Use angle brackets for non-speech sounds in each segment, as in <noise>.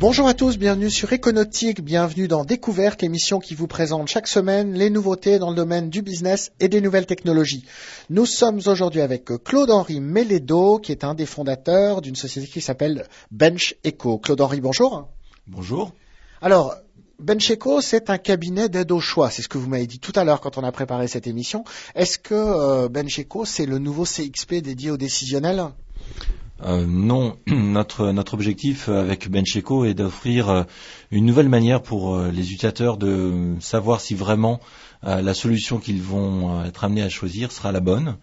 Bonjour à tous, bienvenue sur Econautique, bienvenue dans Découverte, l'émission qui vous présente chaque semaine les nouveautés dans le domaine du business et des nouvelles technologies. Nous sommes aujourd'hui avec Claude-Henri Mélédo, qui est un des fondateurs d'une société qui s'appelle Bench Eco. Claude-Henri, bonjour. Bonjour. Alors, Bench Eco, c'est un cabinet d'aide au choix. C'est ce que vous m'avez dit tout à l'heure quand on a préparé cette émission. Est-ce que euh, Bench Eco, c'est le nouveau CXP dédié aux décisionnels? Euh, non, <clears throat> notre, notre objectif avec Bencheco est d'offrir euh, une nouvelle manière pour euh, les utilisateurs de savoir si vraiment la solution qu'ils vont être amenés à choisir sera la bonne.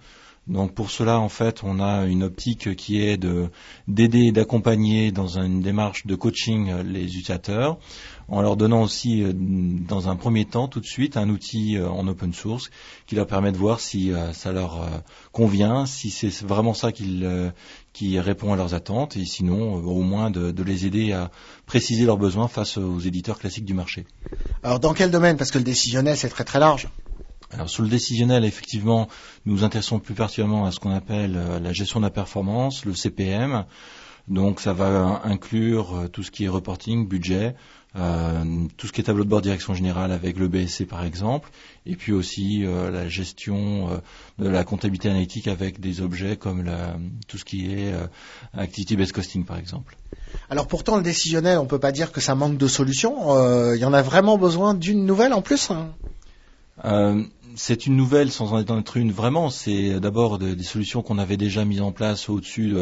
Donc pour cela, en fait, on a une optique qui est de d'aider et d'accompagner dans une démarche de coaching les utilisateurs, en leur donnant aussi, dans un premier temps, tout de suite, un outil en open source qui leur permet de voir si ça leur convient, si c'est vraiment ça qui répond à leurs attentes et sinon euh, au moins de, de, les aider à préciser leurs besoins face aux éditeurs classiques du marché. Alors dans quel domaine? Parce que le décisionnel c'est très très large. Alors sur le décisionnel, effectivement, nous nous intéressons plus particulièrement à ce qu'on appelle euh, la gestion de la performance, le CPM. Donc ça va inclure euh, tout ce qui est reporting, budget, euh, tout ce qui est tableau de bord direction générale avec le BSC par exemple, et puis aussi euh, la gestion euh, de la comptabilité analytique avec des objets comme la, tout ce qui est activity based costing par exemple. Alors pourtant le décisionnel, on peut pas dire que ça manque de solutions. Il y en a vraiment besoin d'une nouvelle en plus. C'est une nouvelle sans en être une vraiment. C'est d'abord des solutions qu'on avait déjà mises en place au-dessus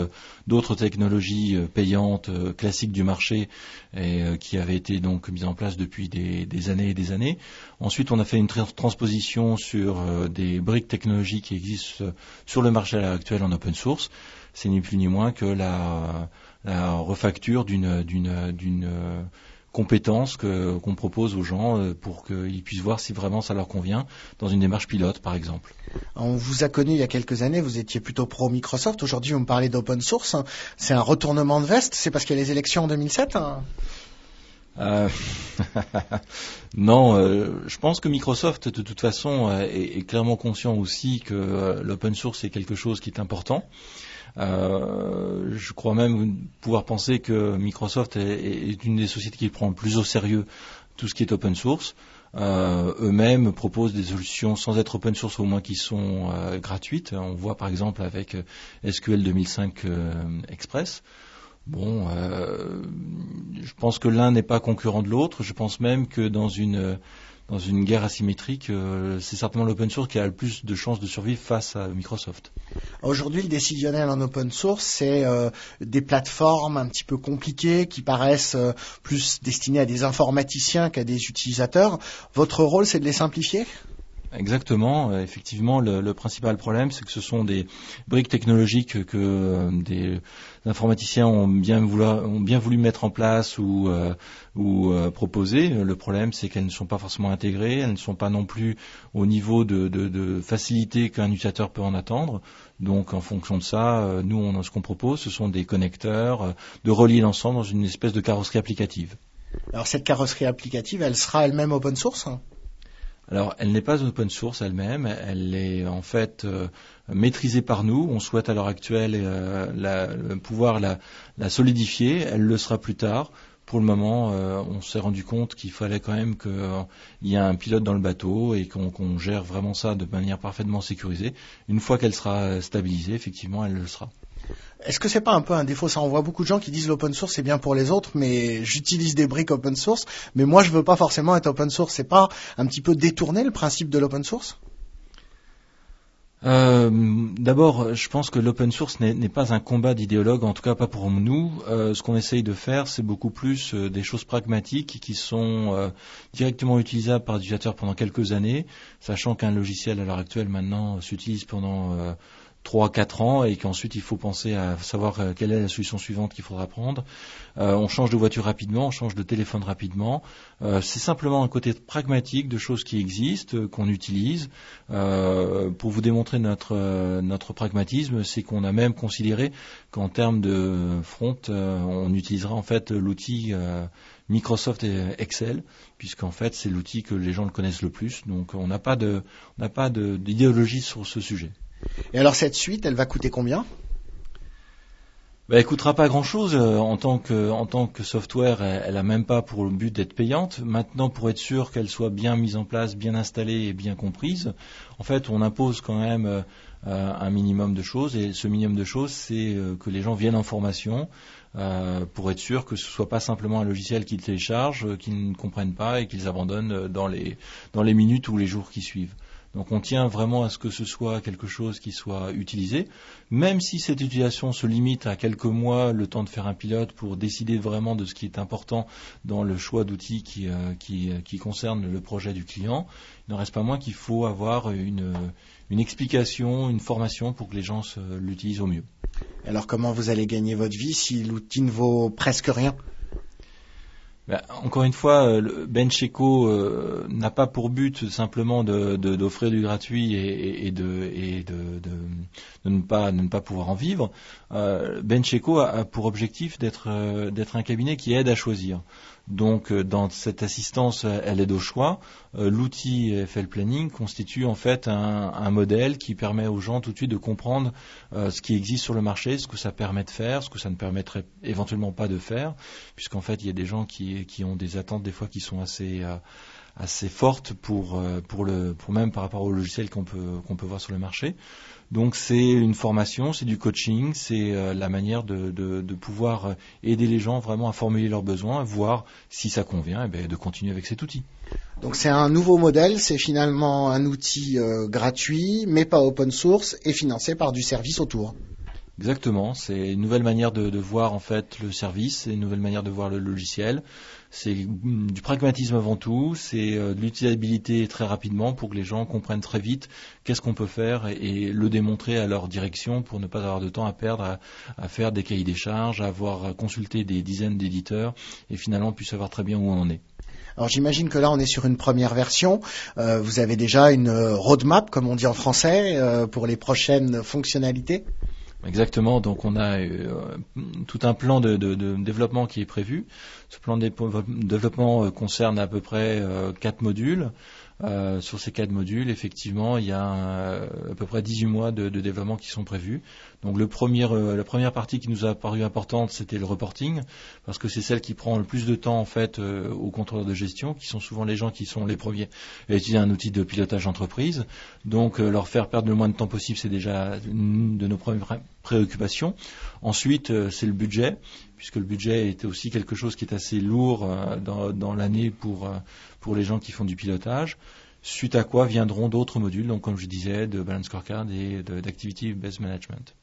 d'autres technologies euh, payantes euh, classiques du marché et euh, qui avaient été donc mises en place depuis des, années et des années. Ensuite, on a fait une transposition sur des briques technologiques qui existent sur le marché actuel en open source. C'est ni plus ni moins que la, la refacture d'une compétences qu'on propose aux gens euh, pour qu'ils puissent voir si vraiment ça leur convient dans une démarche pilote, par exemple. On vous a connu il y a quelques années, vous étiez plutôt pro Microsoft. Aujourd'hui, vous me parlez d'open source. C'est un retournement de veste. C'est parce qu'il y a les élections en 2007 hein euh, <laughs> non, euh, je pense que Microsoft, de toute façon, est, est clairement conscient aussi que l'open source est quelque chose qui est important. Euh, je crois même pouvoir penser que Microsoft est, une des sociétés qui prend le plus au sérieux tout ce qui est open source. Euh, eux-mêmes proposent des solutions sans être open source au moins qui sont euh, gratuites. On voit par exemple avec SQL 2005 Express. Bon, je pense que l'un n'est pas concurrent de l'autre. Je pense même que dans une dans une guerre asymétrique, euh, c'est certainement l'open source qui a le plus de chances de survivre face à Microsoft. Aujourd'hui, le décisionnel en open source, c'est euh, des plateformes un petit peu compliquées qui paraissent euh, plus destinées à des informaticiens qu'à des utilisateurs. Votre rôle, c'est de les simplifier? Exactement. effectivement, le, principal problème, c'est que ce sont des briques technologiques que des informaticiens ont bien, voulu, mettre en place ou, euh, euh, proposer. Le problème, c'est qu'elles ne sont pas forcément intégrées, elles ne sont pas non plus au niveau de, facilité qu'un utilisateur peut en attendre. Donc, en fonction de ça, euh, nous, on, ce qu'on propose, ce sont des connecteurs, de relier l'ensemble dans une espèce de carrosserie applicative. Alors, cette carrosserie applicative, elle sera elle-même open source alors, elle n'est pas open source elle-même, elle est en fait euh, maîtrisée par nous. On souhaite à l'heure actuelle euh, pouvoir la, solidifier. Elle le sera plus tard. Pour le moment, euh, on s'est rendu compte qu'il fallait quand même qu'il y ait un pilote dans le bateau et qu'on gère vraiment ça de manière parfaitement sécurisée. Une fois qu'elle sera stabilisée, effectivement, elle le sera. Est-ce que c'est pas un peu un défaut? Ça, on voit beaucoup de gens qui disent l'open source c'est bien pour les autres, mais j'utilise des briques open source, mais moi je veux pas forcément être open source. C'est pas un petit peu détourner le principe de l'open source? Euh, D'abord, je pense que l'open source n'est pas un combat d'idéologue, en tout cas pas pour nous. Euh, ce qu'on essaye de faire, c'est beaucoup plus euh, des choses pragmatiques qui sont directement utilisables par l'utilisateur pendant quelques années, sachant qu'un logiciel à l'heure actuelle maintenant s'utilise pendant trois quatre ans et qu'ensuite il faut penser à savoir euh, quelle est la solution suivante qu'il faudra prendre. Euh, on change de voiture rapidement, on change de téléphone rapidement. Euh, c'est simplement un côté pragmatique de choses qui existent, qu'on utilise. pour vous démontrer notre, notre pragmatisme, c'est qu'on a même considéré qu'en termes de front, on utilisera en fait l'outil Microsoft Excel, puisqu'en fait c'est l'outil que les gens le connaissent le plus. Donc on n'a pas de, on n'a pas d'idéologie sur ce sujet. Et alors cette suite, elle va coûter combien? Bah, elle coûtera pas grand-chose euh, en tant que software. Elle, elle a même pas pour but d'être payante. Maintenant, pour être sûr qu'elle soit bien mise en place, bien installée et bien comprise, en fait, on impose quand même euh, un minimum de choses. Et ce minimum de choses, c'est euh, que les gens viennent en formation pour être sûr que ce soit pas simplement un logiciel qu'ils téléchargent, qu'ils ne comprennent pas et qu'ils abandonnent dans les minutes ou les jours qui suivent. Donc on tient vraiment à ce que ce soit quelque chose qui soit utilisé, même si cette utilisation se limite à quelques mois, le temps de faire un pilote pour décider vraiment de ce qui est important dans le choix d'outils qui, euh, euh, concerne le projet du client. Il n'en reste pas moins qu'il faut avoir une, une explication, une formation pour que les gens l'utilisent au mieux. Alors comment vous allez gagner votre vie si l'outil ne vaut presque rien? Bah, encore une fois, euh, Bencheco euh, n'a pas pour but simplement d'offrir du gratuit et, de, ne pas, ne pas pouvoir en vivre. Euh, Bencheco a, pour objectif d'être un cabinet qui aide à choisir. Donc euh, dans cette assistance, euh, elle aide au choix. Euh, l'outil FL Planning constitue en fait un, modèle qui permet aux gens tout de suite de comprendre ce qui existe sur le marché, ce que ça permet de faire, ce que ça ne permettrait éventuellement pas de faire, puisqu'en fait il y a des gens qui, qui ont des attentes des fois qui sont assez assez fortes pour pour le pour même par rapport au logiciel qu'on peut qu'on peut voir sur le marché. Donc c'est une formation, c'est du coaching, c'est euh, la manière de, de, pouvoir euh, aider les gens vraiment à formuler leurs besoins, voir si ça convient, et bien de continuer avec cet outil. Donc c'est un nouveau modèle, c'est finalement un outil euh, gratuit, mais pas open source et financé par du service autour. Exactement, c'est une nouvelle manière de, voir en fait le service, une nouvelle manière de voir le logiciel. C'est du pragmatisme avant tout, c'est euh, de l'utilisabilité très rapidement pour que les gens comprennent très vite qu'est-ce qu'on peut faire et, le démontrer à leur direction pour ne pas avoir de temps à perdre à, faire des cahiers des charges, à avoir consulté des dizaines d'éditeurs et finalement puisse savoir très bien où on en est. Alors j'imagine que là on est sur une première version. Euh, vous avez déjà une roadmap, comme on dit en français, euh, pour les prochaines fonctionnalités? Exactement. Donc on a euh, tout un plan de, développement qui est prévu. Ce plan de développement euh, concerne à peu près euh, quatre modules. Sur ces quatre modules, effectivement, il y a à peu près 18 mois de, développement qui sont prévus. Donc premier, la première partie qui nous a paru importante, c'était le reporting, parce que c'est celle qui prend le plus de temps en fait aux contrôleurs de gestion, qui sont souvent les gens qui sont les premiers à utiliser un outil de pilotage d'entreprise. Donc leur faire perdre le moins de temps possible, c'est déjà une de nos premières préoccupation. Ensuite, euh, c'est le budget, puisque le budget était aussi quelque chose qui est assez lourd euh, dans, l'année pour, euh, pour les gens qui font du pilotage. Suite à quoi viendront d'autres modules, donc comme je disais, de Balance Scorecard et d'Activity Based Management.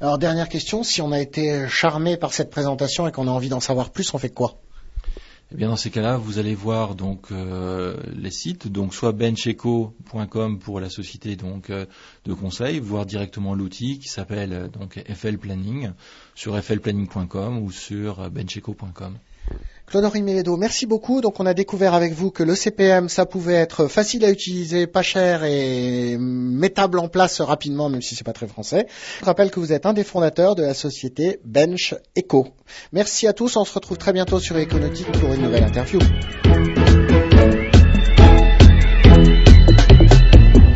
Alors dernière question, si on a été charmé par cette présentation et qu'on a envie d'en savoir plus, on fait quoi? Eh bien, dans ces cas-là, vous allez voir donc euh, les sites, donc soit bencheco.com pour la société donc euh, de conseil, voir directement l'outil qui s'appelle euh, donc FL Planning sur flplanning.com ou sur bencheco.com. Claude-Henri Mélédo, merci beaucoup. Donc on a découvert avec vous que le CPM, ça pouvait être facile à utiliser, pas cher et mettable en place rapidement, même si c'est pas très français. Je rappelle que vous êtes un des fondateurs de la société Bench Eco. Merci à tous, on se retrouve très bientôt sur Econautique pour une nouvelle interview.